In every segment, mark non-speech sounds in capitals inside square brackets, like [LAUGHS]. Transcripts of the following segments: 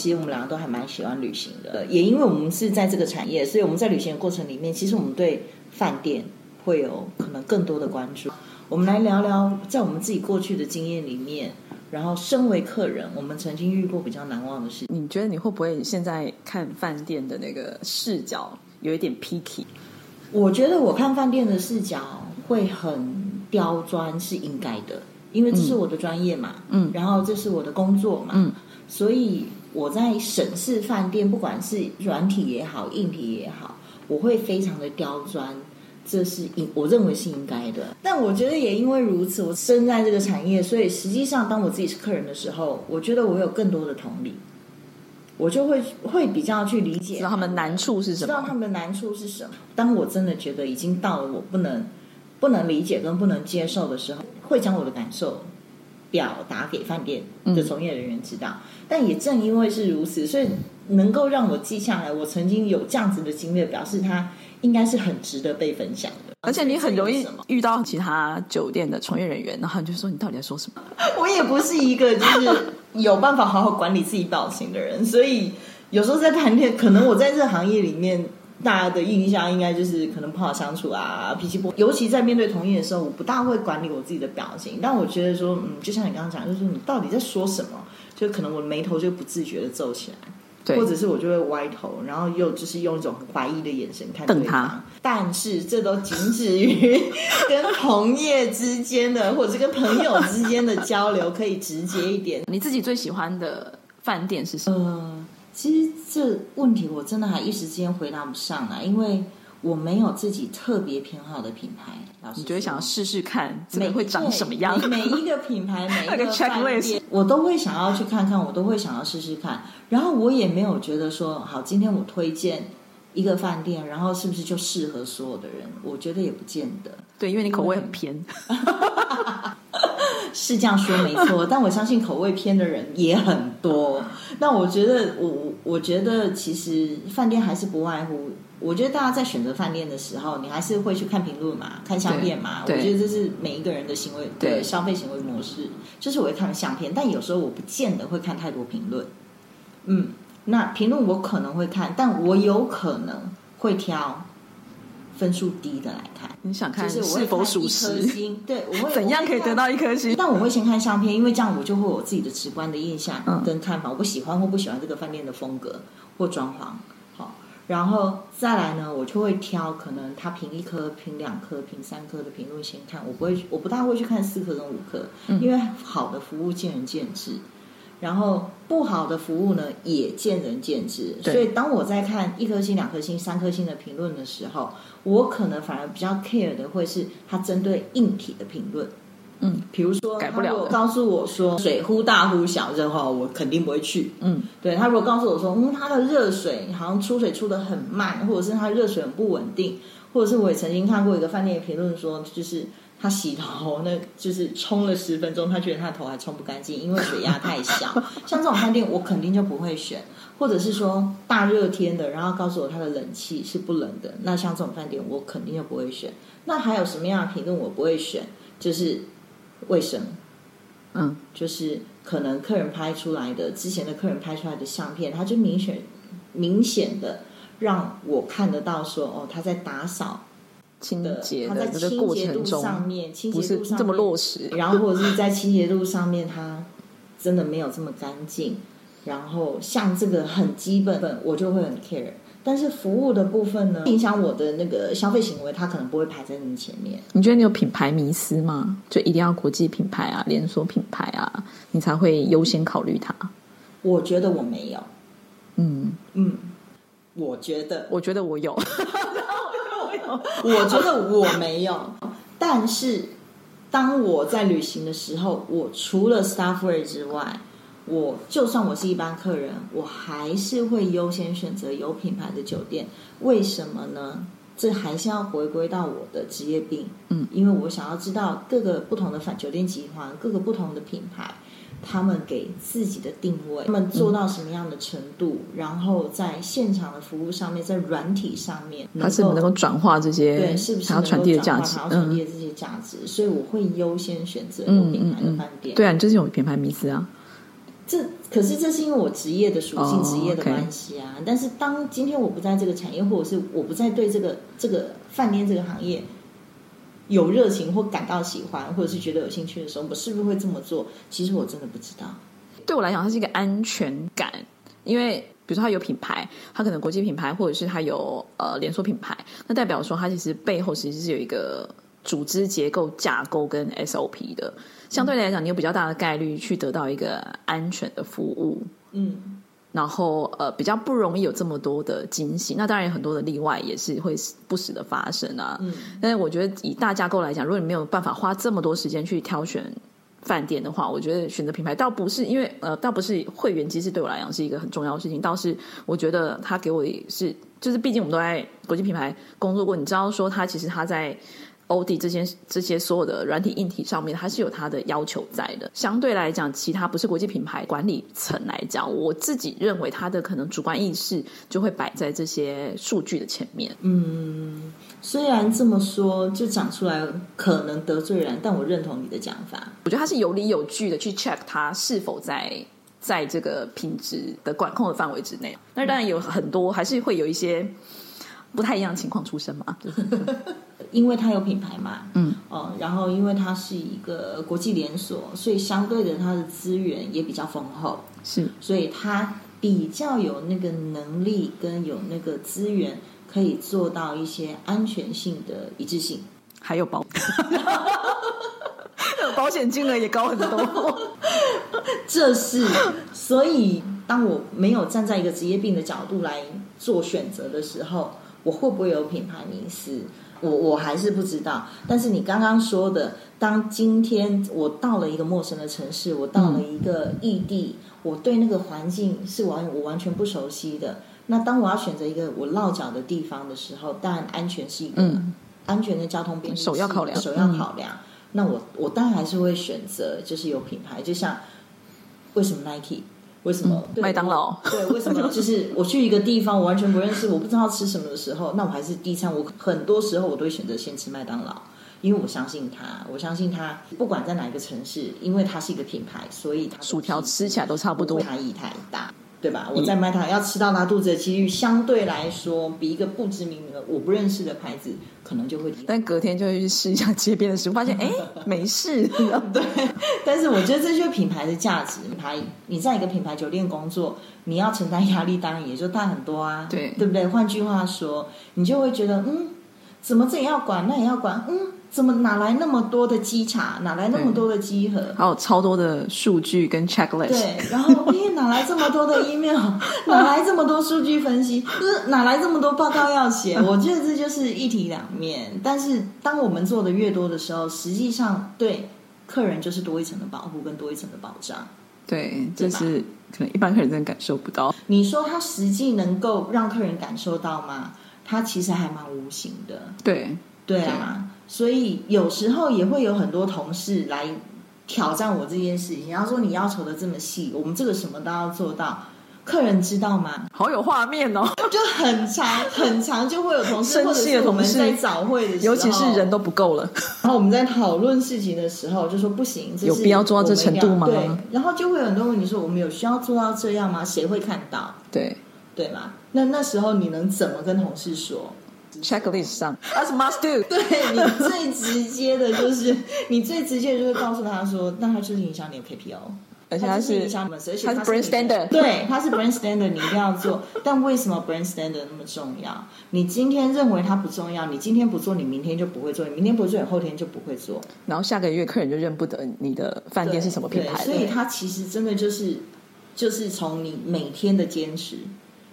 其实我们两个都还蛮喜欢旅行的，也因为我们是在这个产业，所以我们在旅行的过程里面，其实我们对饭店会有可能更多的关注。我们来聊聊在我们自己过去的经验里面，然后身为客人，我们曾经遇过比较难忘的事。你觉得你会不会现在看饭店的那个视角有一点 picky？我觉得我看饭店的视角会很刁钻，是应该的，因为这是我的专业嘛，嗯，然后这是我的工作嘛，嗯，所以。我在审视饭店，不管是软体也好，硬体也好，我会非常的刁钻，这是应我认为是应该的。但我觉得也因为如此，我身在这个产业，所以实际上当我自己是客人的时候，我觉得我有更多的同理，我就会会比较去理解，知道他们难处是什么，知道他们的难处是什么。当我真的觉得已经到了我不能不能理解跟不能接受的时候，会将我的感受。表达给饭店的从业人员知道，嗯，但也正因为是如此，所以能够让我记下来，我曾经有这样子的经历，表示它应该是很值得被分享的。而且你很容易遇到其他酒店的从业人员，然后你就说你到底在说什么？[LAUGHS] 我也不是一个就是有办法好好管理自己表情的人，所以有时候在谈店，可能我在这个行业里面。大家的印象应该就是可能不好相处啊，脾气不好，尤其在面对同业的时候，我不大会管理我自己的表情。但我觉得说，嗯，就像你刚刚讲，就是说你到底在说什么？就可能我的眉头就不自觉的皱起来，对，或者是我就会歪头，然后又就是用一种很怀疑的眼神看对方。他但是这都仅止于跟同业之间的，或者是跟朋友之间的交流，可以直接一点。[LAUGHS] 你自己最喜欢的饭店是什么？呃其实这问题我真的还一时之间回答不上来，因为我没有自己特别偏好的品牌。老师，你觉得想要试试看，这个会长什么样？每，每 [LAUGHS] 一个品牌，每一个饭店，我都会想要去看看，我都会想要试试看。然后我也没有觉得说，好，今天我推荐一个饭店，然后是不是就适合所有的人？我觉得也不见得。对，因为你口味很偏。[LAUGHS] 是这样说没错，[LAUGHS] 但我相信口味偏的人也很多。那我觉得，我我觉得其实饭店还是不外乎，我觉得大家在选择饭店的时候，你还是会去看评论嘛，看相片嘛。我觉得这是每一个人的行为对消费行为模式，就是我会看相片，但有时候我不见得会看太多评论。嗯，那评论我可能会看，但我有可能会挑。分数低的来看，你想看是否属实？对，[LAUGHS] 我会怎样可以得到一颗星？但我会先看相片，因为这样我就会有自己的直观的印象跟看法。嗯、我不喜欢或不喜欢这个饭店的风格或装潢，好，然后再来呢，我就会挑可能他评一颗、评两颗、评三颗的评论先看。我不会，我不大会去看四颗跟五颗，因为好的服务见仁见智。然后不好的服务呢，也见仁见智。所以当我在看一颗星、两颗星、三颗星的评论的时候，我可能反而比较 care 的会是他针对硬体的评论。嗯，比如说他如果告诉我说水忽大忽小，的话我肯定不会去。嗯，对，他如果告诉我说，嗯，他的热水好像出水出的很慢，或者是他热水很不稳定，或者是我也曾经看过一个饭店的评论说，就是。他洗头，那就是冲了十分钟，他觉得他的头还冲不干净，因为水压太小。[LAUGHS] 像这种饭店，我肯定就不会选。或者是说大热天的，然后告诉我他的冷气是不冷的，那像这种饭店，我肯定就不会选。那还有什么样的评论我不会选？就是卫生，嗯，就是可能客人拍出来的之前的客人拍出来的相片，他就明显明显的让我看得到说，哦，他在打扫。清洁的这个过程中，上面清潔不是这么落实，然后或者是在清洁度上面，它真的没有这么干净。然后像这个很基本的，我就会很 care。但是服务的部分呢，影响我的那个消费行为，它可能不会排在那么前面。你觉得你有品牌迷思吗？就一定要国际品牌啊，连锁品牌啊，你才会优先考虑它？我觉得我没有。嗯嗯，我觉得，我觉得我有。[LAUGHS] [LAUGHS] [LAUGHS] 我觉得我没有，但是当我在旅行的时候，我除了 Starfare 之外，我就算我是一般客人，我还是会优先选择有品牌的酒店。为什么呢？这还是要回归到我的职业病，嗯，因为我想要知道各个不同的反酒店集团，各个不同的品牌，他们给自己的定位，他们做到什么样的程度，嗯、然后在现场的服务上面，在软体上面，它是能够转化这些，对，是不是能够传递的价值，还要传递的这些价值，嗯、所以我会优先选择有品牌的饭店。对啊，你就是有品牌迷思啊。这可是这是因为我职业的属性、哦、职业的关系啊。但是当今天我不在这个产业，或者是我不再对这个这个饭店这个行业有热情或感到喜欢，或者是觉得有兴趣的时候，我是不是会这么做？其实我真的不知道。对我来讲，它是一个安全感，因为比如说它有品牌，它可能国际品牌，或者是它有呃连锁品牌，那代表说它其实背后其实是有一个组织结构架构跟 SOP 的。相对来讲，你有比较大的概率去得到一个安全的服务，嗯，然后呃比较不容易有这么多的惊喜。那当然有很多的例外也是会不时的发生啊。嗯，但是我觉得以大架构来讲，如果你没有办法花这么多时间去挑选饭店的话，我觉得选择品牌倒不是因为呃倒不是会员机制对我来讲是一个很重要的事情，倒是我觉得他给我的是就是毕竟我们都在国际品牌工作过，你知道说他其实他在。欧迪这些这些所有的软体硬体上面，它是有它的要求在的。相对来讲，其他不是国际品牌管理层来讲，我自己认为它的可能主观意识就会摆在这些数据的前面。嗯，虽然这么说，就讲出来可能得罪人，但我认同你的讲法。我觉得它是有理有据的去 check 它是否在在这个品质的管控的范围之内。那当然有很多还是会有一些不太一样的情况出生嘛。就 [LAUGHS] 是因为它有品牌嘛，嗯，哦，然后因为它是一个国际连锁，所以相对的它的资源也比较丰厚，是，所以它比较有那个能力跟有那个资源，可以做到一些安全性的一致性，还有保，[LAUGHS] 保险金额也高很多，[LAUGHS] 这是，所以当我没有站在一个职业病的角度来做选择的时候，我会不会有品牌迷思？我我还是不知道，但是你刚刚说的，当今天我到了一个陌生的城市，我到了一个异地，嗯、我对那个环境是完我完全不熟悉的。那当我要选择一个我落脚的地方的时候，当然安全是一个、嗯、安全的交通便利首要考量，首要考量。嗯、那我我当然还是会选择就是有品牌，就像为什么 Nike？为什么、嗯、麦当劳？对，为什么？[LAUGHS] 就是我去一个地方，我完全不认识，我不知道吃什么的时候，那我还是第一餐。我很多时候我都会选择先吃麦当劳，因为我相信它，我相信它，不管在哪一个城市，因为它是一个品牌，所以它薯条吃起来都差不多，差异太大。对吧？我在麦当劳要吃到拉肚子的几率相对来说，比一个不知名的、我不认识的牌子可能就会低。但隔天就会去试一下街边的食物，发现哎，[LAUGHS] 没事。对，但是我觉得这就是品牌的价值。品牌，你在一个品牌酒店工作，你要承担压力当然也就大很多啊。对，对不对？换句话说，你就会觉得，嗯，怎么这也要管，那也要管，嗯。怎么哪来那么多的稽查？哪来那么多的稽核？还有超多的数据跟 checklist。对，然后咦，哪来这么多的 email？[LAUGHS] 哪来这么多数据分析？就是哪来这么多报告要写？[LAUGHS] 我觉得这就是一体两面。但是当我们做的越多的时候，实际上对客人就是多一层的保护跟多一层的保障。对，这是可能一般客人真的感受不到。你说他实际能够让客人感受到吗？他其实还蛮无形的。对，对啊。所以有时候也会有很多同事来挑战我这件事情，然后说你要求的这么细，我们这个什么都要做到，客人知道吗？好有画面哦，就很长很长，就会有同事生气的同事在早会的时候，尤其是人都不够了，然后我们在讨论事情的时候就说不行，有必要做到这程度吗？对，然后就会有很多问题说我们有需要做到这样吗？谁会看到？对对吗？那那时候你能怎么跟同事说？checklist 上，That's must do。对，你最直接的就是，你最直接的就是告诉他说，那他就是影响你的 K P O，而且他是影响你们，而且他是 brand standard，对，他是 brand standard，你一定要做。但为什么 brand standard 那么重要？你今天认为它不重要，你今天不做，你明天就不会做，你明天不做，你后天就不会做，然后下个月客人就认不得你的饭店是什么品牌。所以它其实真的就是，就是从你每天的坚持，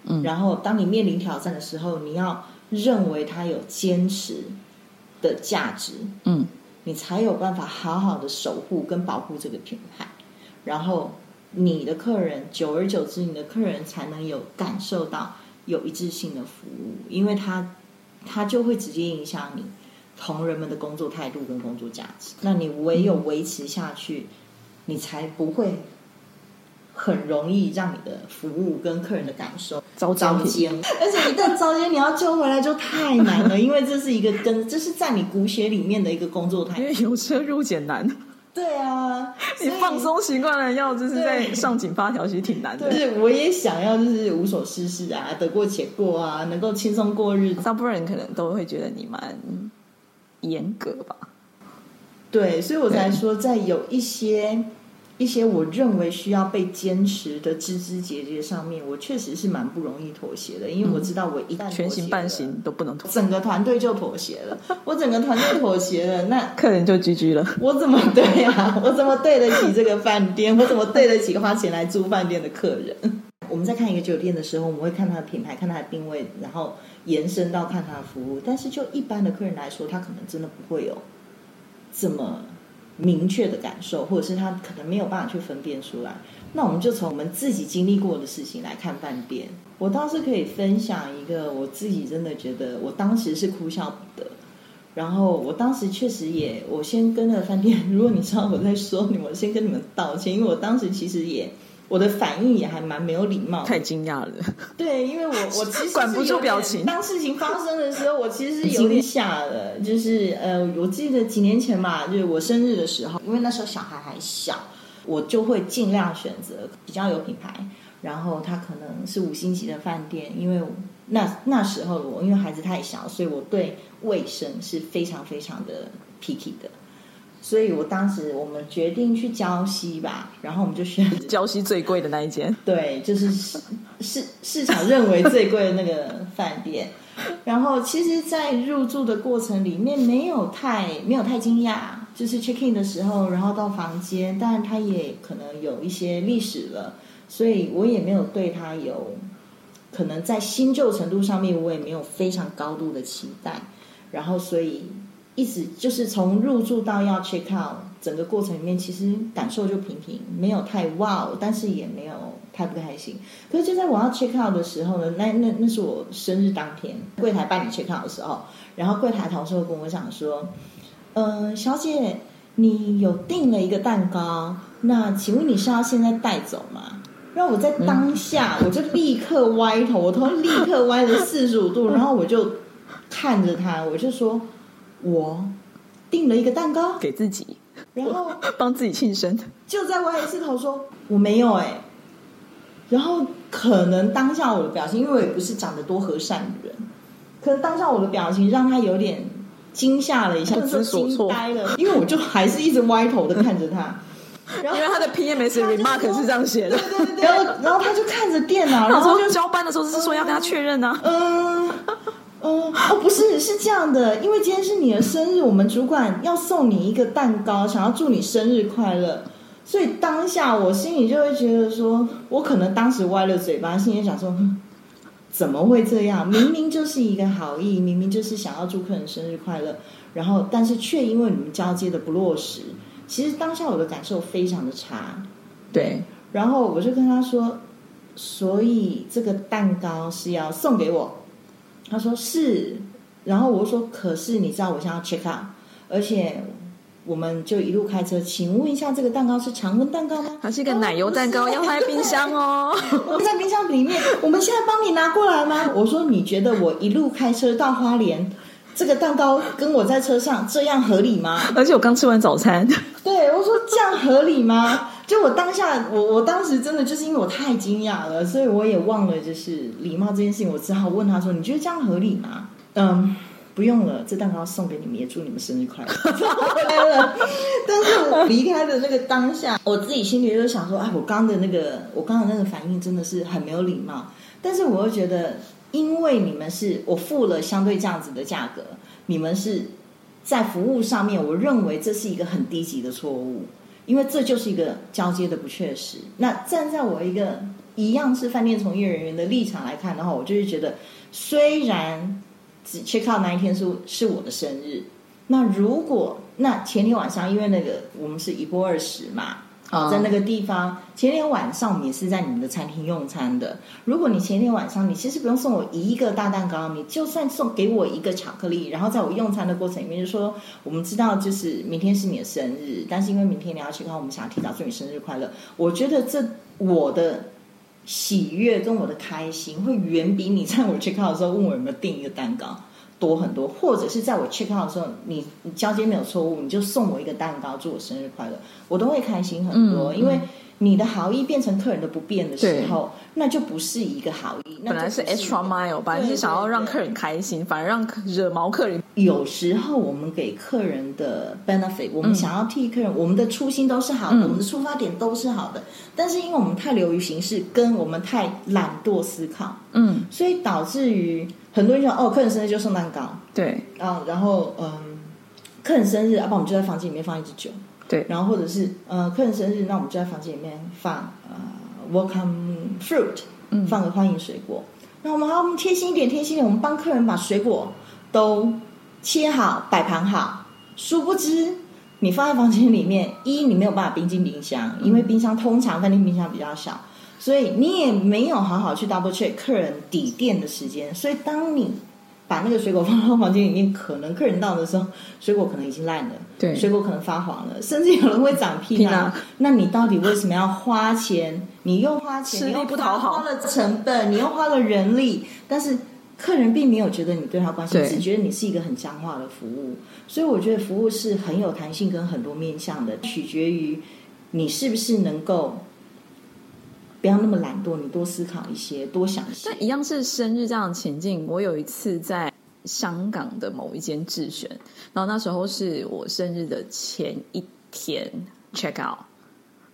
嗯，然后当你面临挑战的时候，你要。认为它有坚持的价值，嗯，你才有办法好好的守护跟保护这个品牌，然后你的客人，久而久之，你的客人才能有感受到有一致性的服务，因为他他就会直接影响你同仁们的工作态度跟工作价值。那你唯有维持下去，嗯、你才不会很容易让你的服务跟客人的感受遭奸。而且一旦遭奸，你要救回来就太难了，因为这是一个跟，这是在你骨血里面的一个工作态度。因为由奢入俭难。对啊，[LAUGHS] 你放松习惯了，要就是在上紧发条，其实挺难的。就是我也想要，就是无所事事啊，得过且过啊，能够轻松过日子。大部分人可能都会觉得你蛮严格吧？对，所以我才说，在有一些。一些我认为需要被坚持的枝枝节节上面，我确实是蛮不容易妥协的，因为我知道我一旦全行半行都不能妥协，整个团队就妥协了。我整个团队妥协了，那客人就 GG 了。[LAUGHS] 我怎么对呀？我怎么对得起这个饭店？我怎么对得起花钱来租饭店的客人？我们在看一个酒店的时候，我们会看它的品牌，看它的定位，然后延伸到看它的服务。但是就一般的客人来说，他可能真的不会有这么。明确的感受，或者是他可能没有办法去分辨出来。那我们就从我们自己经历过的事情来看半边。我倒是可以分享一个我自己真的觉得，我当时是哭笑不得。然后我当时确实也，我先跟那个饭店，如果你知道我在说你，我先跟你们道歉，因为我当时其实也。我的反应也还蛮没有礼貌，太惊讶了。对，因为我 [LAUGHS] 我其实管不住表情。当事情发生的时候，我其实是有点吓的。就是呃，我记得几年前吧，就是我生日的时候，因为那时候小孩还小，我就会尽量选择比较有品牌，然后它可能是五星级的饭店。因为那那时候我因为孩子太小，所以我对卫生是非常非常的 picky 的。所以我当时我们决定去礁溪吧，然后我们就选 [LAUGHS] 礁溪最贵的那一间，对，就是市市市场认为最贵的那个饭店。然后其实，在入住的过程里面，没有太没有太惊讶，就是 check in 的时候，然后到房间，当然它也可能有一些历史了，所以我也没有对它有可能在新旧程度上面，我也没有非常高度的期待。然后所以。一直就是从入住到要 check out 整个过程里面，其实感受就平平，没有太哇，但是也没有太不开心。可是就在我要 check out 的时候呢，那那那是我生日当天，柜台办理 check out 的时候，然后柜台同事会跟我讲说：“、呃，小姐，你有订了一个蛋糕，那请问你是要现在带走吗？”让我在当下，我就立刻歪头，我头立刻歪了四十五度，然后我就看着他，我就说。我订了一个蛋糕给自己，然后 [LAUGHS] 帮自己庆生，就在歪一次头说我没有哎、欸，然后可能当下我的表情，因为我也不是长得多和善的人，可能当下我的表情让他有点惊吓了一下，不知所措，惊呆了，因为我就还是一直歪头的看着他，[LAUGHS] 然后因为他的 PMS remark 是这样写的，对对对，然后然后他就看着电脑，[LAUGHS] 然后就交班的时候是说要跟他确认呢、啊，嗯。嗯，哦，不是，是这样的，因为今天是你的生日，我们主管要送你一个蛋糕，想要祝你生日快乐，所以当下我心里就会觉得说，我可能当时歪了嘴巴，心里想说，怎么会这样？明明就是一个好意，明明就是想要祝客人生日快乐，然后但是却因为你们交接的不落实，其实当下我的感受非常的差，对，然后我就跟他说，所以这个蛋糕是要送给我。他说是，然后我说，可是你知道我想要 check out，而且我们就一路开车，请问一下，这个蛋糕是常温蛋糕吗？它是一个奶油蛋糕，哦、要放在冰箱哦。[LAUGHS] 我们在冰箱里面，我们现在帮你拿过来吗？我说，你觉得我一路开车到花莲，这个蛋糕跟我在车上这样合理吗？[LAUGHS] 而且我刚吃完早餐。对，我说这样合理吗？就我当下，我我当时真的就是因为我太惊讶了，所以我也忘了就是礼貌这件事情。我只好问他说：“你觉得这样合理吗？”嗯，不用了，这蛋糕送给你们，也祝你们生日快乐。[LAUGHS] 但是我离开的那个当下，我自己心里就想说：“哎，我刚的那个，我刚的那个反应真的是很没有礼貌。”但是我又觉得，因为你们是我付了相对这样子的价格，你们是在服务上面，我认为这是一个很低级的错误。因为这就是一个交接的不确实。那站在我一个一样是饭店从业人员的立场来看的话，我就是觉得，虽然只 check out 那一天是是我的生日，那如果那前天晚上因为那个我们是一波二十嘛，好，在那个地方，前天晚上我们也是在你们的餐厅用餐的。如果你前天晚上，你其实不用送我一个大蛋糕，你就算送给我一个巧克力，然后在我用餐的过程里面就说，我们知道就是明天是你的生日，但是因为明天你要去看，我们想要提早祝你生日快乐。我觉得这我的喜悦跟我的开心，会远比你在我 check [LAUGHS] out 的时候问我有没有订一个蛋糕。多很多，或者是在我 check out 的时候，你你交接没有错误，你就送我一个蛋糕，祝我生日快乐，我都会开心很多，嗯、因为。你的好意变成客人的不便的时候，那就不是一个好意。那本来是 extra mile，本来是想要让客人开心，反而让惹毛客人。有时候我们给客人的 benefit，我们想要替客人，我们的初心都是好的，我们的出发点都是好的，但是因为我们太流于形式，跟我们太懒惰思考，嗯，所以导致于很多人想哦，客人生日就送蛋糕，对，啊，然后嗯，客人生日，要不然我们就在房间里面放一支酒。对，然后或者是呃客人生日，那我们就在房间里面放呃 welcome fruit，嗯放个欢迎水果。那、嗯、我们好，我们贴心一点，贴心一点，我们帮客人把水果都切好，摆盘好。殊不知，你放在房间里面，一你没有办法冰进冰箱，因为冰箱通常饭店冰箱比较小，所以你也没有好好去 double check 客人底店的时间。所以当你把那个水果放到房间里面，可能客人到的时候，水果可能已经烂了，对，水果可能发黄了，甚至有人会长屁啦。那你到底为什么要花钱？你又花钱，你又花了成本，你又花了人力，但是客人并没有觉得你对他关心，只觉得你是一个很僵化的服务。所以我觉得服务是很有弹性跟很多面向的，取决于你是不是能够。不要那么懒惰，你多思考一些，多想一些。但一样是生日这样的情境。我有一次在香港的某一间智选，然后那时候是我生日的前一天 check out，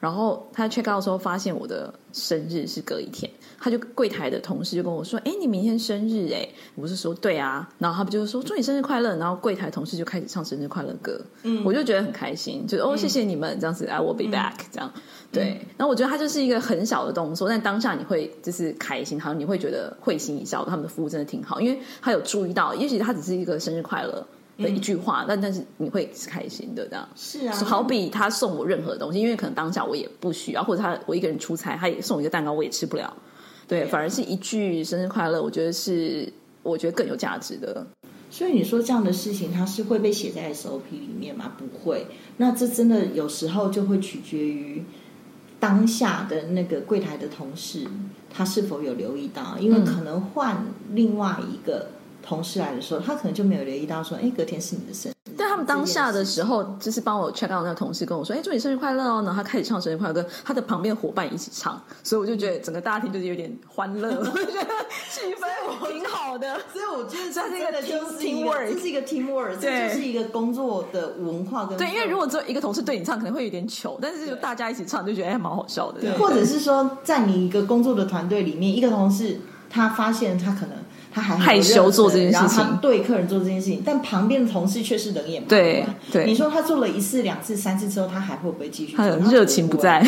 然后他 check out 的时候发现我的生日是隔一天。他就柜台的同事就跟我说：“哎，你明天生日哎？”我是说：“对啊。”然后他不就是说：“祝你生日快乐。”然后柜台同事就开始唱生日快乐歌，嗯，我就觉得很开心，就哦，谢谢你们这样子，I will be back 这样。对，然后我觉得他就是一个很小的动作，但当下你会就是开心，好像你会觉得会心一笑，他们的服务真的挺好，因为他有注意到，也许他只是一个生日快乐的一句话，嗯、但但是你会是开心的，这样是啊。好比他送我任何东西，因为可能当下我也不需要，或者他我一个人出差，他也送我一个蛋糕，我也吃不了。对，反而是一句生日快乐，我觉得是我觉得更有价值的。所以你说这样的事情，它是会被写在 SOP 里面吗？不会。那这真的有时候就会取决于当下的那个柜台的同事，他是否有留意到，因为可能换另外一个同事来的时候，他可能就没有留意到说，哎，隔天是你的生日。但他们当下的时候，就是帮我 check out 那个同事跟我说：“哎，祝你生日快乐哦！”然后他开始唱生日快乐歌，他的旁边伙伴一起唱，所以我就觉得整个大厅就是有点欢乐，[LAUGHS] 我觉得气氛挺好的。所以我觉得这是一个 team work，这是一个 team work，这就是一个工作的文化跟。对，因为如果只有一个同事对你唱，可能会有点糗，但是就大家一起唱，就觉得哎蛮好笑的。对，或者是说，在你一个工作的团队里面，一个同事他发现他可能。他还害羞做这件事情，对客人做这件事情，但旁边的同事却是冷眼旁观。对对，你说他做了一次、两次、三次之后，他还会不会继续？他的热情不在。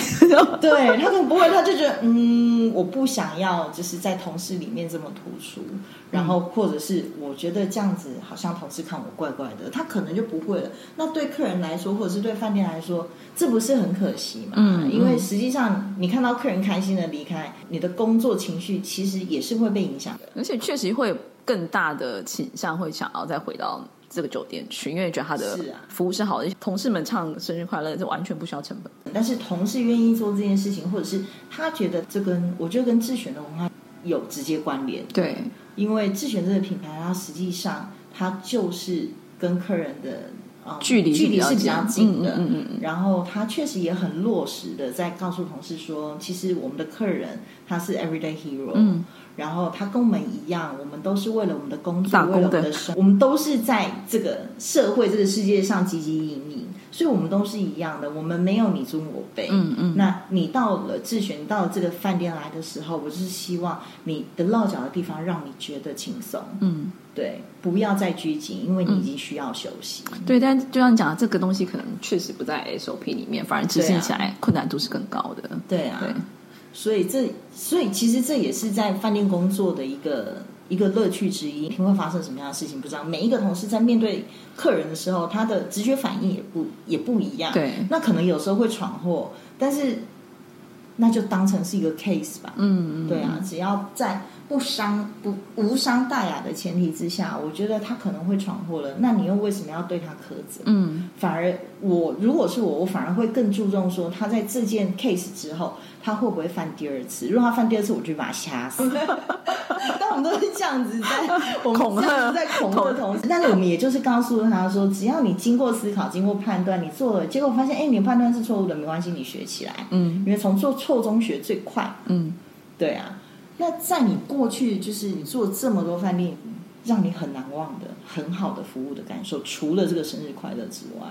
对，他可能不会，他就觉得嗯，我不想要，就是在同事里面这么突出。然后或者是我觉得这样子好像同事看我怪怪的，他可能就不会了。那对客人来说，或者是对饭店来说，这不是很可惜吗？嗯，因为实际上你看到客人开心的离开，你的工作情绪其实也是会被影响的，而且确实会更大的倾向会想要再回到这个酒店去，因为觉得他的服务是好的，同事们唱生日快乐就完全不需要成本。但是同事愿意做这件事情，或者是他觉得这跟我觉得跟智选的文化有直接关联，对。因为智选这个品牌，它实际上它就是跟客人的距离距离是比较近的，嗯嗯嗯，然后他确实也很落实的在告诉同事说，其实我们的客人他是 everyday hero，嗯，然后他跟我们一样，我们都是为了我们的工作，为了我们的生活，我们都是在这个社会这个世界上汲汲营营。所以，我们都是一样的，我们没有你尊我卑。嗯嗯。那你到了自选，到了这个饭店来的时候，我就是希望你的落脚的地方让你觉得轻松。嗯，对，不要再拘谨，因为你已经需要休息。嗯、对，但就像你讲的，这个东西可能确实不在 SOP 里面，反而执行起来困难度是更高的。对啊。对。所以这，所以其实这也是在饭店工作的一个。一个乐趣之一，会发生什么样的事情不知道。每一个同事在面对客人的时候，他的直觉反应也不也不一样。对，那可能有时候会闯祸，但是那就当成是一个 case 吧。嗯，对啊，只要在。不伤不无伤大雅的前提之下，我觉得他可能会闯祸了。那你又为什么要对他苛责？嗯，反而我如果是我，我反而会更注重说他在这件 case 之后，他会不会犯第二次？如果他犯第二次，我就把他掐死。[LAUGHS] 但我们都是这样子在恐吓，在恐吓的同时，但是我们也就是告诉他说，只要你经过思考、经过判断，你做了，结果发现，哎，你判断是错误的，没关系，你学起来。嗯，因为从做错中学最快。嗯，对啊。那在你过去，就是你做这么多饭店，让你很难忘的、很好的服务的感受，除了这个生日快乐之外，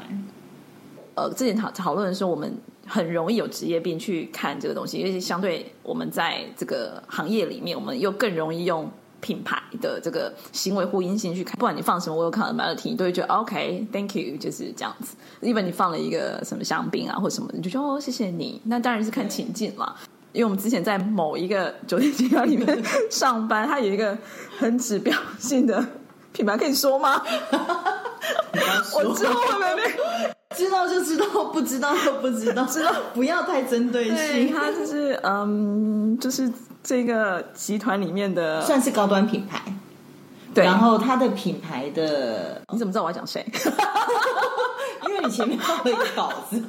呃，之前讨讨论的时候，我们很容易有职业病去看这个东西，因为相对我们在这个行业里面，我们又更容易用品牌的这个行为呼应性去看。不管你放什么我有看到 melody，你都会觉得 OK，Thank you，就是这样子。因为你放了一个什么香槟啊，或什么，你就说哦，谢谢你。那当然是看情境嘛。因为我们之前在某一个酒店集团里面上班，它有一个很指标性的品牌，可以说吗？[LAUGHS] 说我之后会不会被知道就知道，不知道就不知道，[LAUGHS] 知道不要太针对性。它就是嗯，就是这个集团里面的算是高端品牌。对，然后它的品牌的，你怎么知道我要讲谁？[LAUGHS] 因为你前面放了一个稿子。[LAUGHS]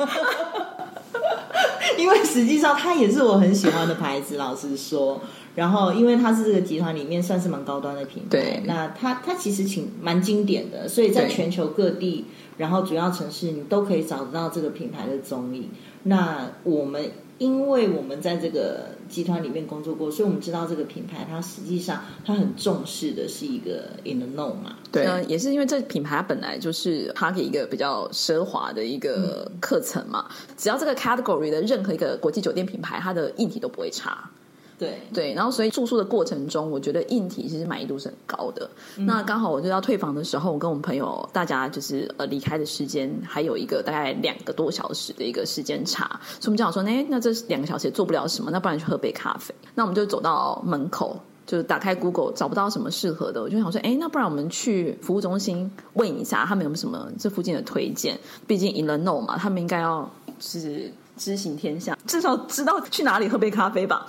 因为实际上它也是我很喜欢的牌子，老实说。然后，因为它是这个集团里面算是蛮高端的品牌，对。那它它其实挺蛮经典的，所以在全球各地，然后主要城市你都可以找得到这个品牌的踪影。那我们。因为我们在这个集团里面工作过，所以我们知道这个品牌，它实际上它很重视的是一个 in the know 嘛。对，也是因为这品牌它本来就是它给一个比较奢华的一个课程嘛。嗯、只要这个 category 的任何一个国际酒店品牌，它的硬体都不会差。对对，然后所以住宿的过程中，我觉得硬体其实满意度是很高的。嗯、那刚好我就要退房的时候，我跟我们朋友大家就是呃离开的时间还有一个大概两个多小时的一个时间差，所以我们就想说，哎，那这两个小时也做不了什么，那不然去喝杯咖啡。那我们就走到门口，就打开 Google 找不到什么适合的，我就想说，哎，那不然我们去服务中心问一下，他们有没有什么这附近的推荐？毕竟 in the know 嘛，他们应该要是。知行天下，至少知道去哪里喝杯咖啡吧。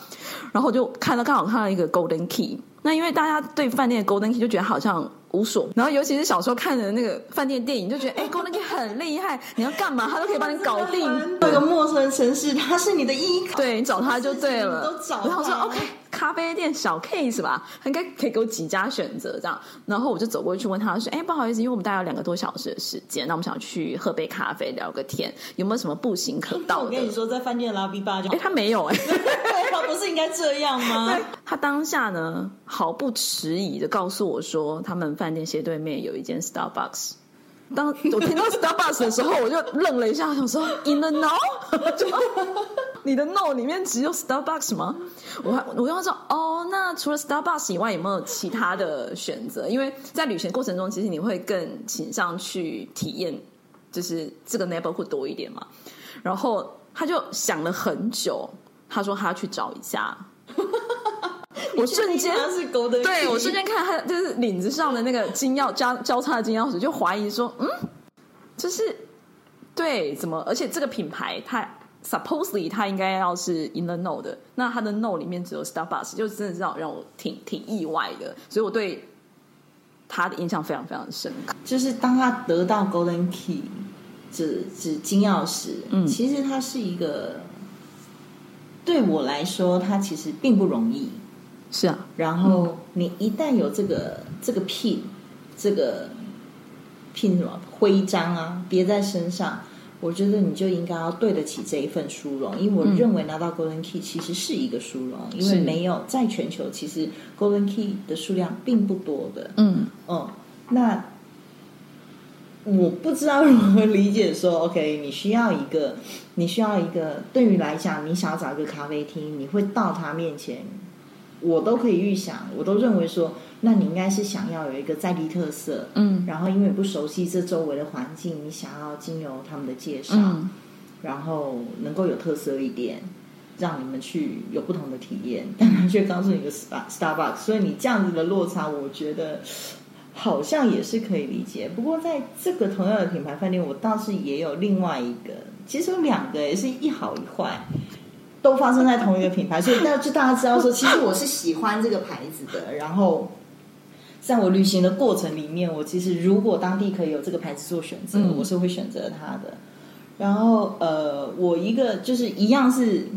然后我就看到，刚好看到一个 Golden Key。那因为大家对饭店的 Golden Key 就觉得好像无所，然后尤其是小时候看的那个饭店电影，就觉得哎，Golden Key 很厉害，你要干嘛他都可以帮你搞定。那个陌生城市，他是你的依靠，对，你找他就对了。都找。然后我说 OK。咖啡店小 case 吧，应该可以给我几家选择这样。然后我就走过去问他说：“哎，不好意思，因为我们大概有两个多小时的时间，那我们想去喝杯咖啡聊个天，有没有什么步行可到的？”我跟你说，在饭店的 lobby bar 就……哎，他没有哎，他不是应该这样吗？[LAUGHS] 他当下呢，毫不迟疑的告诉我说，他们饭店斜对面有一间 Starbucks。当我听到 Starbucks 的时候，[LAUGHS] 我就愣了一下，想说 In the know？[LAUGHS] 你的 know 里面只有 Starbucks 吗？我还我跟他说哦，那除了 Starbucks 以外，有没有其他的选择？因为在旅行过程中，其实你会更倾向去体验，就是这个 neighborhood 多一点嘛。然后他就想了很久，他说他要去找一下。[LAUGHS] 我瞬间对我瞬间看他就是领子上的那个金钥交交叉的金钥匙，就怀疑说，嗯，就是对怎么？而且这个品牌它 supposedly 它应该要是 in the know 的，那它的 know 里面只有 Starbucks，就真的是让让我挺挺意外的，所以我对他的印象非常非常深刻。就是当他得到 Golden Key，指指金钥匙，嗯，其实他是一个对我来说，他其实并不容易。是啊，然后你一旦有这个、嗯、这个 pin，这个 pin 什么徽章啊，别在身上，我觉得你就应该要对得起这一份殊荣。因为我认为拿到 Golden Key 其实是一个殊荣，嗯、因为没有在全球，其实 Golden Key 的数量并不多的。嗯嗯，那我不知道如何理解说，OK，你需要一个，你需要一个，对于来讲，你想要找一个咖啡厅，你会到他面前。我都可以预想，我都认为说，那你应该是想要有一个在地特色，嗯，然后因为不熟悉这周围的环境，你想要经由他们的介绍，嗯，然后能够有特色一点，让你们去有不同的体验，[LAUGHS] 但他却告诉你一个 Star Starbucks，所以你这样子的落差，我觉得好像也是可以理解。不过在这个同样的品牌饭店，我倒是也有另外一个其实有两个也是一好一坏，都发生在同一个品牌，所以那就大家知道说，[LAUGHS] 其实我是喜欢这个牌子的。然后，在我旅行的过程里面，我其实如果当地可以有这个牌子做选择，嗯、我是会选择它的。然后，呃，我一个就是一样是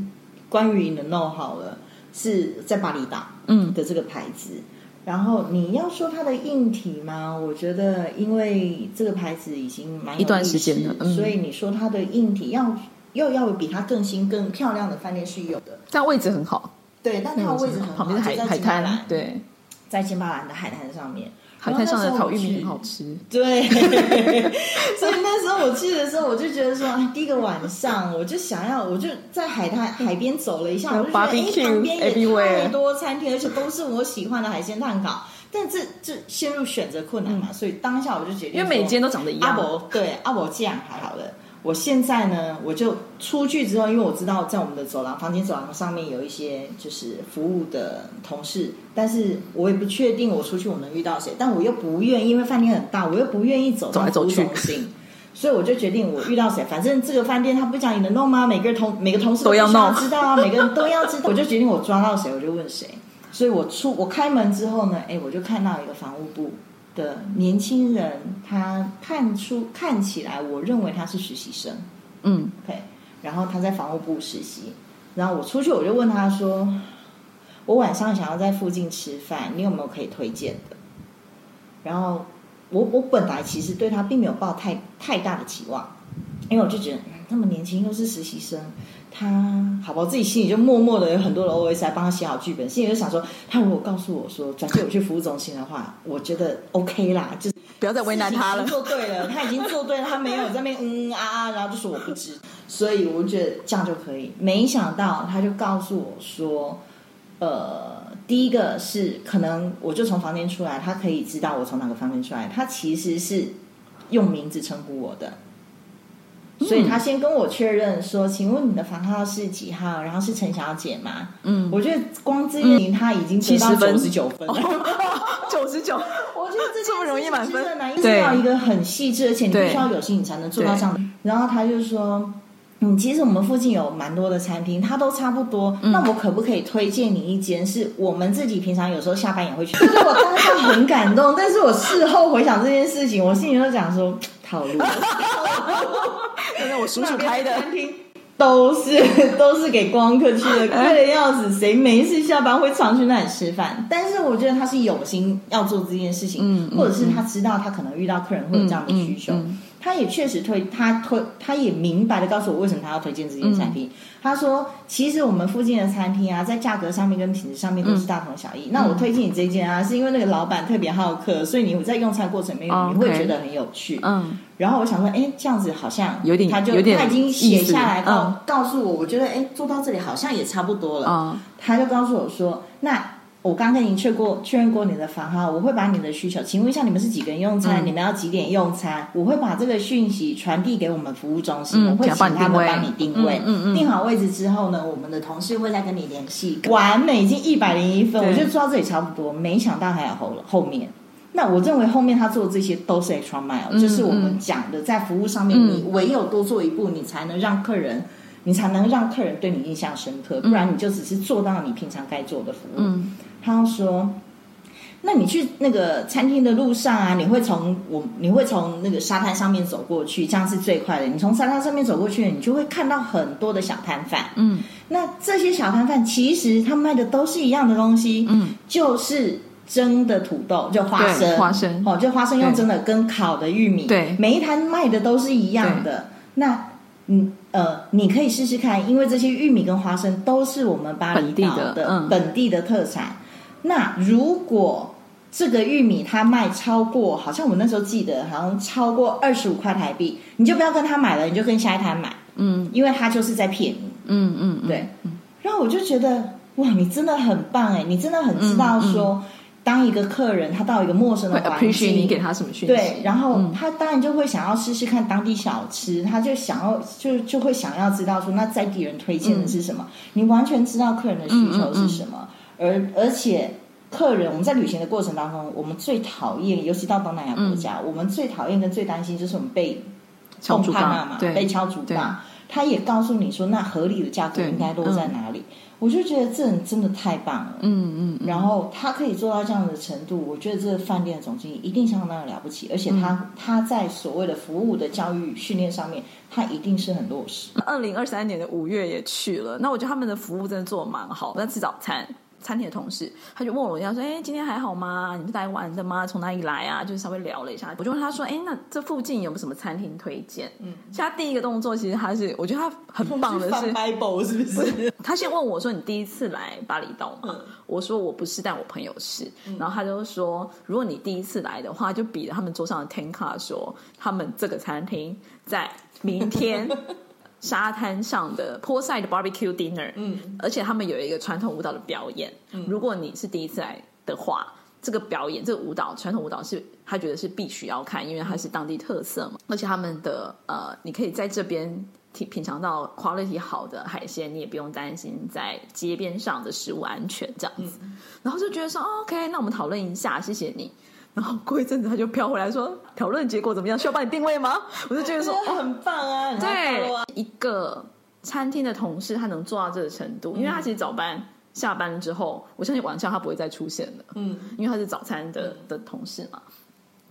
关于 the Know 好了，是在巴厘岛嗯的这个牌子。嗯然后你要说它的硬体吗？我觉得，因为这个牌子已经蛮有一段时间了，嗯、所以你说它的硬体要又要比它更新、更漂亮的饭店是有的。但位置很好，对，但它位置很好，旁边海海滩，对，在金巴兰的海滩上面。海滩上的烤玉米很好吃，[LAUGHS] 对。[LAUGHS] 所以那时候我去的时候，我就觉得说，第一个晚上我就想要，我就在海滩海边走了一下，我就觉得哎，旁边也太多餐厅，而且都是我喜欢的海鲜炭烤。但这这陷入选择困难嘛，所以当下我就决定，因为每间都长得一样。阿伯对阿伯这样还好的。我现在呢，我就出去之后，因为我知道在我们的走廊、房间走廊上面有一些就是服务的同事，但是我也不确定我出去我能遇到谁，但我又不愿意，因为饭店很大，我又不愿意走走来走去，所以我就决定我遇到谁，反正这个饭店他不讲你能弄吗？每个同每个同事都要弄知道啊，每个人都要知道，我就决定我抓到谁我就问谁，所以我出我开门之后呢，哎，我就看到一个房务部。的年轻人，他看出看起来，我认为他是实习生，嗯，OK，然后他在房务部实习，然后我出去我就问他说，我晚上想要在附近吃饭，你有没有可以推荐的？然后我我本来其实对他并没有抱太太大的期望，因为我就觉得那么年轻又是实习生。他好吧，我自己心里就默默的有很多的 OS 来帮他写好剧本，心里就想说，他如果告诉我说转接我去服务中心的话，我觉得 OK 啦，就不要再为难他了。做对了，他已经做对了，他没有在那边嗯，嗯啊啊，然后就说我不知，所以我觉得这样就可以。没想到他就告诉我说，呃，第一个是可能我就从房间出来，他可以知道我从哪个房间出来，他其实是用名字称呼我的。所以他先跟我确认说：“请问你的房号是几号？然后是陈小姐吗？”嗯，我觉得光这件事情他已经得到九十九分，[LAUGHS] 九十九。我觉得这这么容易满分，因为要一个很细致，而且你必须要有心，你才能做到这样的。然后他就说。嗯，其实我们附近有蛮多的餐厅，它都差不多。嗯、那我可不可以推荐你一间？是我们自己平常有时候下班也会去。就 [LAUGHS] 是我当下很感动，但是我事后回想这件事情，我心里就讲说套路。[LAUGHS] 现在我叔叔开的餐厅都是 [LAUGHS] 都是给光客去的，贵的要死，谁没事下班会常去那里吃饭？但是我觉得他是有心要做这件事情，嗯，或者是他知道他可能遇到客人会有这样的需求。嗯嗯嗯他也确实推，他推，他也明白的告诉我为什么他要推荐这件产品。嗯、他说：“其实我们附近的餐厅啊，在价格上面跟品质上面都是大同小异。嗯、那我推荐你这件啊，是因为那个老板特别好客，所以你在用餐过程里面、哦、你会觉得很有趣。嗯，然后我想说，哎，这样子好像有点，他就他已经写下来告、嗯、告诉我，我觉得哎，做到这里好像也差不多了。嗯，他就告诉我说，那。”我刚跟您确过确认过你的房号，我会把你的需求，请问一下你们是几个人用餐？嗯、你们要几点用餐？我会把这个讯息传递给我们服务中心，嗯、我会请他们帮你定位。嗯嗯，定好位置之后呢，我们的同事会再跟你联系。完美，已经一百零一分，对我就做到这里差不多。没想到还有后后面，那我认为后面他做的这些都是 extra mile，、嗯、就是我们讲的在服务上面，你唯有多做一步，你才能让客人，你才能让客人对你印象深刻，不然你就只是做到你平常该做的服务。嗯他说：“那你去那个餐厅的路上啊，你会从我，你会从那个沙滩上面走过去，这样是最快的。你从沙滩上面走过去，你就会看到很多的小摊贩。嗯，那这些小摊贩其实他卖的都是一样的东西，嗯，就是蒸的土豆，就花生，花生，哦，就花生用蒸的，跟烤的玉米，对，每一摊卖的都是一样的。那，嗯。”呃，你可以试试看，因为这些玉米跟花生都是我们巴厘岛的本地的，嗯，本地的特产。那如果这个玉米它卖超过，好像我那时候记得好像超过二十五块台币，你就不要跟他买了，你就跟下一摊买，嗯，因为他就是在骗你，嗯嗯，对。然后我就觉得哇，你真的很棒哎，你真的很知道说。当一个客人他到一个陌生的环境，你给他什么讯息？对，然后他当然就会想要试试看当地小吃，嗯、他就想要就就会想要知道说，那在地人推荐的是什么？嗯、你完全知道客人的需求是什么，而而且客人我们在旅行的过程当中，我们最讨厌，尤其到东南亚国家，嗯、我们最讨厌跟最担心就是我们被敲竹杠嘛，被敲竹杠。他也告诉你说，那合理的价格应该落在哪里。嗯、我就觉得这人真的太棒了，嗯嗯。嗯然后他可以做到这样的程度，我觉得这个饭店的总经理一定相当的了不起，而且他、嗯、他在所谓的服务的教育训练上面，他一定是很落实。二零二三年的五月也去了，那我觉得他们的服务真的做得蛮好。那吃早餐。餐厅的同事，他就问我一下，说：“哎，今天还好吗？你是来玩的吗？从哪里来啊？”就是稍微聊了一下，我就问他说：“哎，那这附近有没有什么餐厅推荐？”嗯，他第一个动作其实他是，我觉得他很棒的是，是 Bible 是不是？[LAUGHS] 他先问我说：“你第一次来巴厘岛吗？”嗯、我说：“我不是，但我朋友是。嗯”然后他就说：“如果你第一次来的话，就比他们桌上的 ten card 说，他们这个餐厅在明天。” [LAUGHS] 沙滩上的 poolside barbecue dinner，嗯，而且他们有一个传统舞蹈的表演。嗯，如果你是第一次来的话，这个表演，这个舞蹈，传统舞蹈是他觉得是必须要看，因为它是当地特色嘛。而且他们的呃，你可以在这边品品尝到 quality 好的海鲜，你也不用担心在街边上的食物安全这样子。嗯，然后就觉得说，哦，OK，那我们讨论一下，谢谢你。然后过一阵子他就飘回来说，讨论结果怎么样？需要帮你定位吗？我就觉得说 [LAUGHS] 很棒啊！对，一个餐厅的同事他能做到这个程度，因为他其实早班下班了之后，我相信晚上他不会再出现了。嗯，因为他是早餐的的同事嘛。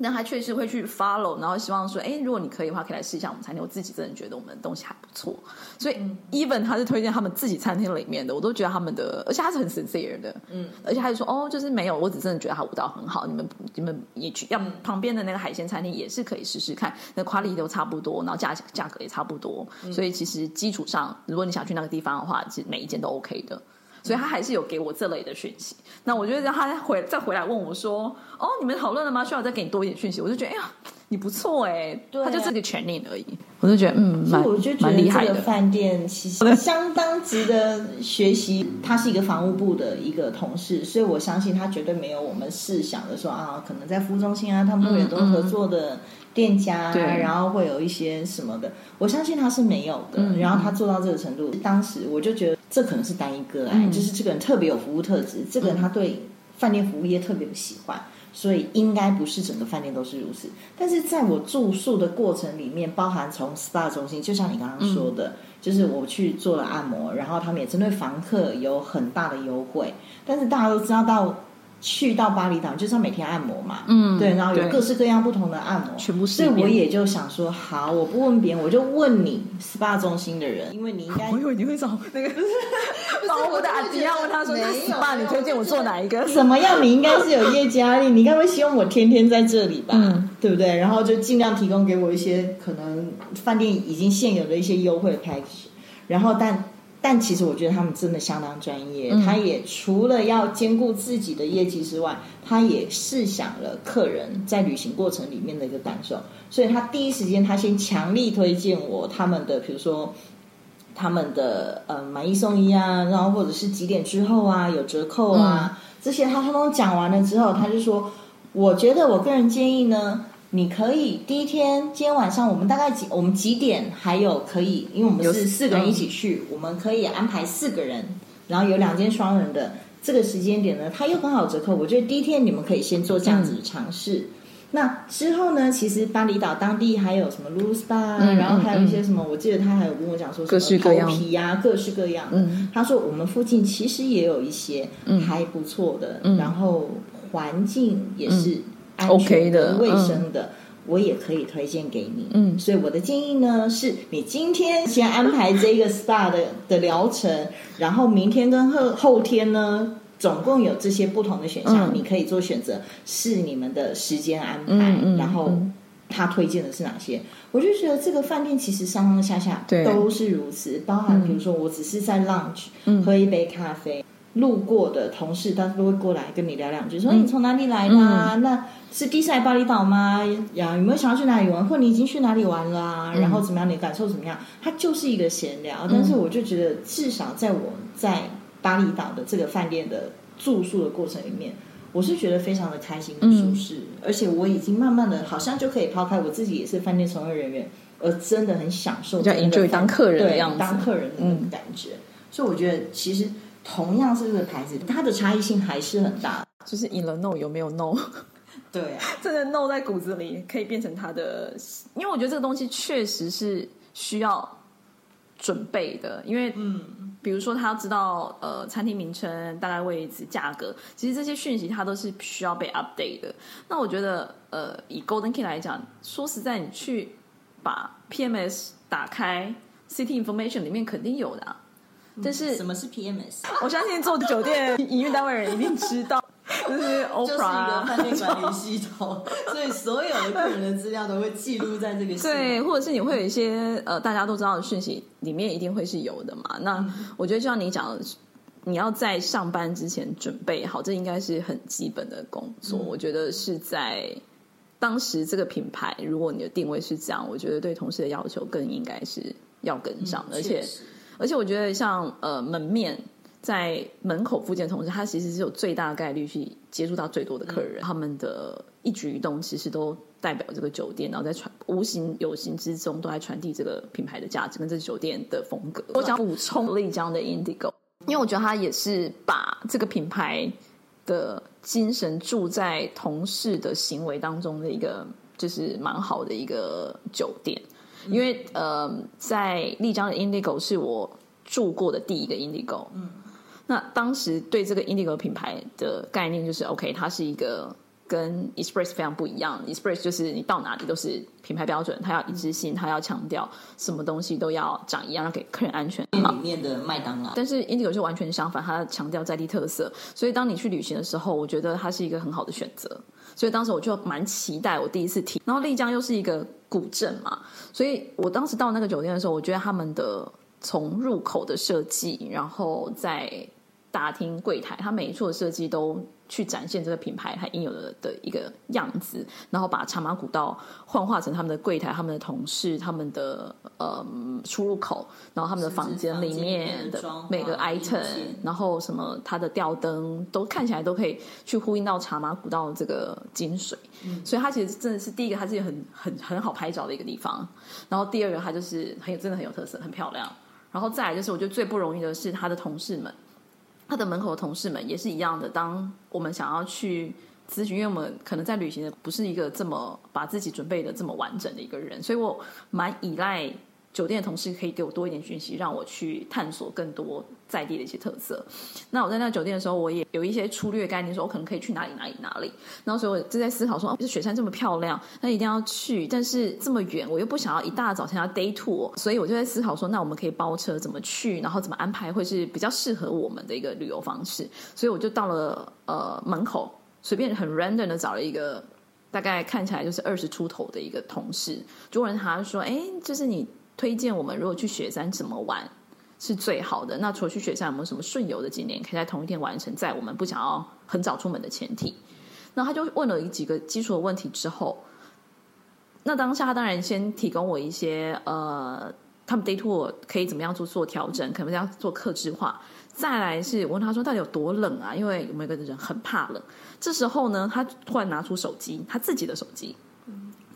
那他确实会去 follow，然后希望说，哎，如果你可以的话，可以来试一下我们餐厅。我自己真的觉得我们的东西还不错，所以 even 他是推荐他们自己餐厅里面的，我都觉得他们的，而且他是很 sincere 的，嗯，而且他就说，哦，就是没有，我只真的觉得他舞蹈很好，你们你们也去，要旁边的那个海鲜餐厅也是可以试试看，那 quality 都差不多，然后价价格也差不多，所以其实基础上，如果你想去那个地方的话，其实每一间都 OK 的。所以他还是有给我这类的讯息。那我觉得让他回再回来问我说：“哦，你们讨论了吗？需要我再给你多一点讯息？”我就觉得，哎呀，你不错哎，对啊、他就这个权利而已。我就觉得，嗯，蛮我就觉得厉害的。这个饭店其实 [LAUGHS] 相当值得学习。他是一个房务部的一个同事，所以我相信他绝对没有我们试想的说啊，可能在服务中心啊，他们会有很多合作的店家然后会有一些什么的。我相信他是没有的。嗯、然后他做到这个程度，当时我就觉得。这可能是单一个案，嗯、就是这个人特别有服务特质，这个人他对饭店服务业特别喜欢，所以应该不是整个饭店都是如此。但是在我住宿的过程里面，包含从 SPA 中心，就像你刚刚说的，嗯、就是我去做了按摩，然后他们也针对房客有很大的优惠。但是大家都知道到。去到巴厘岛就是要每天按摩嘛，嗯，对，然后有各式各样不同的按摩，全部是。所以我也就想说，好，我不问别人，我就问你 SPA 中心的人，因为你应该，[LAUGHS] 我以为你会找那个，[LAUGHS] 不是我的阿迪亚问他说，那 SPA 你推荐我做哪一个？怎么样？你应该是有业绩压力，[LAUGHS] 你应该会希望我天天在这里吧，嗯、对不对？然后就尽量提供给我一些可能饭店已经现有的一些优惠的 package，然后但。但其实我觉得他们真的相当专业，嗯、他也除了要兼顾自己的业绩之外，他也试想了客人在旅行过程里面的一个感受，所以他第一时间他先强力推荐我他们的，比如说他们的呃买一送一啊，然后或者是几点之后啊有折扣啊，嗯、这些他通通讲完了之后，他就说，我觉得我个人建议呢。你可以第一天，今天晚上我们大概几？我们几点还有可以？因为我们是四个人一起去，我们可以安排四个人，然后有两间双人的这个时间点呢，它又刚好折扣。我觉得第一天你们可以先做这样子的尝试。嗯、那之后呢，其实巴厘岛当地还有什么 Lulu Spa，、嗯、然后还有一些什么，嗯、我记得他还有跟我讲说什么头皮呀，各式各样。嗯，他说我们附近其实也有一些还不错的，嗯、然后环境也是。嗯安全的、卫生的，我也可以推荐给你。嗯，所以我的建议呢，是你今天先安排这个 SPA 的的疗程，然后明天跟后后天呢，总共有这些不同的选项，你可以做选择，是你们的时间安排。然后他推荐的是哪些？我就觉得这个饭店其实上上下下都是如此，包含比如说我只是在 lunch 喝一杯咖啡。路过的同事，他都会过来跟你聊两句，说你从哪里来的？啊？嗯、那是第一次来巴厘岛吗？呀，有没有想要去哪里玩？或你已经去哪里玩了？啊？嗯、然后怎么样？你感受怎么样？他就是一个闲聊，但是我就觉得，至少在我在巴厘岛的这个饭店的住宿的过程里面，我是觉得非常的开心、舒适，嗯、而且我已经慢慢的，好像就可以抛开我自己也是饭店从业人员，而真的很享受，就 enjoy 当客人的样子，当客人的那种感觉。嗯、所以我觉得其实。同样是这个牌子，它的差异性还是很大。就是 in the know 有没有 know？对啊，这个 know 在骨子里可以变成它的，因为我觉得这个东西确实是需要准备的，因为嗯，比如说他要知道呃餐厅名称、大概位置、价格，其实这些讯息它都是需要被 update 的。那我觉得呃，以 Golden Key 来讲，说实在，你去把 PMS 打开，City Information 里面肯定有的啊。但是什么是 PMS？我相信做酒店营运单位人一定知道。[LAUGHS] 就是 Oprah，就是一个饭店管理系统，所以所有的个人的资料都会记录在这个系统。对，或者是你会有一些呃大家都知道的讯息，里面一定会是有的嘛。那我觉得就像你讲的，你要在上班之前准备好，这应该是很基本的工作。嗯、我觉得是在当时这个品牌，如果你的定位是这样，我觉得对同事的要求更应该是要跟上，嗯、而且而且我觉得像呃门面。在门口附近的同事，他其实是有最大的概率去接触到最多的客人，嗯、他们的一举一动其实都代表这个酒店，然后在传无形有形之中都在传递这个品牌的价值跟这个酒店的风格。我想补充丽江的 Indigo，因为我觉得他也是把这个品牌的精神住在同事的行为当中的一个，就是蛮好的一个酒店。嗯、因为呃，在丽江的 Indigo 是我住过的第一个 Indigo，嗯。那当时对这个 Indigo 品牌的概念就是，OK，它是一个跟 Express 非常不一样。Express 就是你到哪里都是品牌标准，它要一致性，它要强调什么东西都要长一样，要给客人安全。里面的麦当劳，但是 Indigo 就完全相反，它强调在地特色。所以当你去旅行的时候，我觉得它是一个很好的选择。所以当时我就蛮期待，我第一次听。然后丽江又是一个古镇嘛，所以我当时到那个酒店的时候，我觉得他们的从入口的设计，然后在大厅柜台，它每一处的设计都去展现这个品牌它应有的的一个样子，然后把茶马古道幻化成他们的柜台、他们的同事、他们的呃出入口，然后他们的房间里面的每个 item，然后什么它的吊灯都看起来都可以去呼应到茶马古道这个精髓。嗯，所以它其实真的是第一个，它是很很很好拍照的一个地方。然后第二个，它就是很有真的很有特色，很漂亮。然后再来就是，我觉得最不容易的是他的同事们。他的门口的同事们也是一样的。当我们想要去咨询，因为我们可能在旅行的不是一个这么把自己准备的这么完整的一个人，所以我蛮依赖酒店的同事可以给我多一点讯息，让我去探索更多在地的一些特色。那我在那酒店的时候，我也有一些粗略概念，说我可能可以去哪里哪里哪里。然后所以我就在思考说，哦，这雪山这么漂亮，那一定要去，但是这么远，我又不想要一大早参加 day tour，所以我就在思考说，那我们可以包车怎么去，然后怎么安排会是比较适合我们的一个旅游方式。所以我就到了呃门口，随便很 random 的找了一个大概看起来就是二十出头的一个同事，就问他说，哎，就是你。推荐我们如果去雪山怎么玩是最好的？那除了去雪山，有没有什么顺游的景点可以在同一天完成？在我们不想要很早出门的前提，那他就问了几个基础的问题之后，那当下他当然先提供我一些呃，他们 day tour 可以怎么样做做调整，可能要做克制化。再来是我问他说到底有多冷啊？因为有没有个人很怕冷？这时候呢，他突然拿出手机，他自己的手机，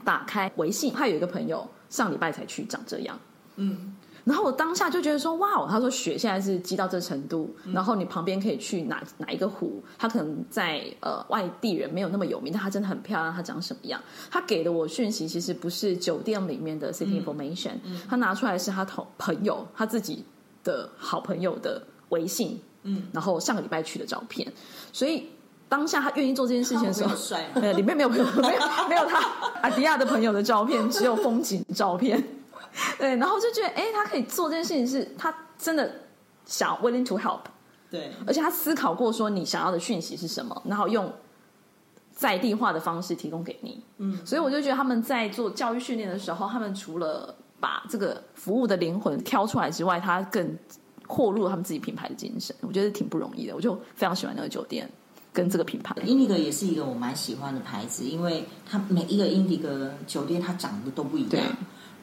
打开微信，他有一个朋友。上礼拜才去，长这样，嗯，然后我当下就觉得说，哇，他说雪现在是积到这程度，嗯、然后你旁边可以去哪哪一个湖，他可能在呃外地人没有那么有名，但他真的很漂亮，他长什么样？他给的我讯息其实不是酒店里面的 city information，嗯嗯、他拿出来是他同朋友他自己的好朋友的微信，嗯，然后上个礼拜去的照片，所以。当下他愿意做这件事情的时候，里面没有没有没有没有他阿迪亚的朋友的照片，只有风景照片。[LAUGHS] 对，然后就觉得，哎，他可以做这件事情，是他真的想 willing to help。对，而且他思考过说你想要的讯息是什么，然后用在地化的方式提供给你。嗯，所以我就觉得他们在做教育训练的时候，他们除了把这个服务的灵魂挑出来之外，他更扩入了他们自己品牌的精神。我觉得挺不容易的，我就非常喜欢那个酒店。跟这个品牌，Indigo 也是一个我蛮喜欢的牌子，因为它每一个 Indigo 酒店它长得都不一样，对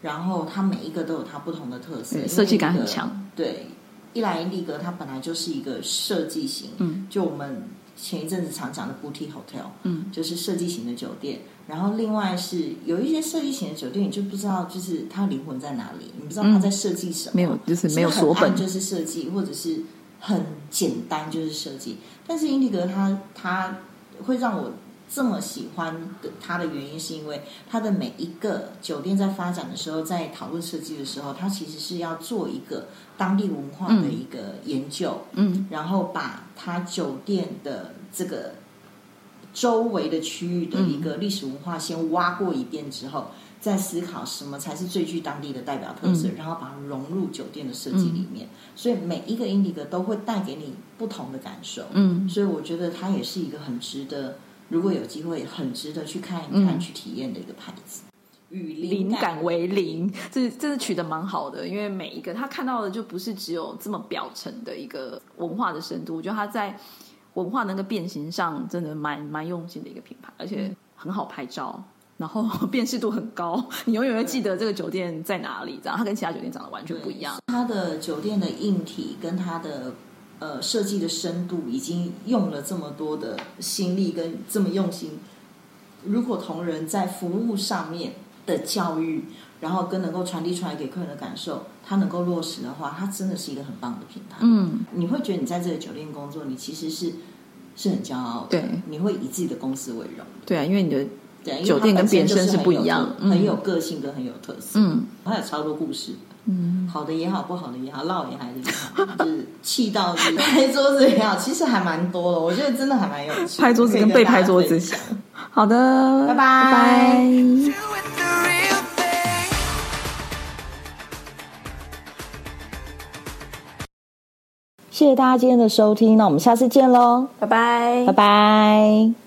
然后它每一个都有它不同的特色，设计感很强。对，一来 Indigo 它本来就是一个设计型，嗯，就我们前一阵子常讲的 Boutique Hotel，嗯，就是设计型的酒店。然后另外是有一些设计型的酒店，你就不知道就是它灵魂在哪里，你不知道它在设计什么，嗯、没有就是没有锁本，就是设计或者是。很简单，就是设计。但是英迪格它它会让我这么喜欢的它的原因，是因为它的每一个酒店在发展的时候，在讨论设计的时候，它其实是要做一个当地文化的一个研究，嗯，然后把它酒店的这个周围的区域的一个历史文化先挖过一遍之后，再思考什么才是最具当地的代表特色，然后把它融入酒店的设计里面。所以每一个 Indigo 都会带给你不同的感受，嗯，所以我觉得它也是一个很值得。如果有机会，很值得去看一看、嗯、去体验的一个牌子。与灵感为零，这这是取得蛮好的，因为每一个他看到的就不是只有这么表层的一个文化的深度。我觉得他在文化那个变形上真的蛮蛮用心的一个品牌，而且很好拍照，然后 [LAUGHS] 辨识度很高，你永远会记得这个酒店在哪里。这样，它跟其他酒店长得完全不一样。它的酒店的硬体跟它的。呃，设计的深度已经用了这么多的心力跟这么用心，如果同仁在服务上面的教育，然后跟能够传递出来给客人的感受，它能够落实的话，它真的是一个很棒的品牌。嗯，你会觉得你在这个酒店工作，你其实是是很骄傲的。对，你会以自己的公司为荣。对啊，因为你的酒店跟别人是不一样，很有个性跟很有特色。嗯，还有超多故事。嗯，好的也好，不好的也好，闹也还是也好，就是气到就是拍桌子也好，其实还蛮多的。我觉得真的还蛮有趣，拍桌子跟被拍桌子。好的，拜拜拜拜。谢谢大家今天的收听，那我们下次见喽，拜拜拜拜。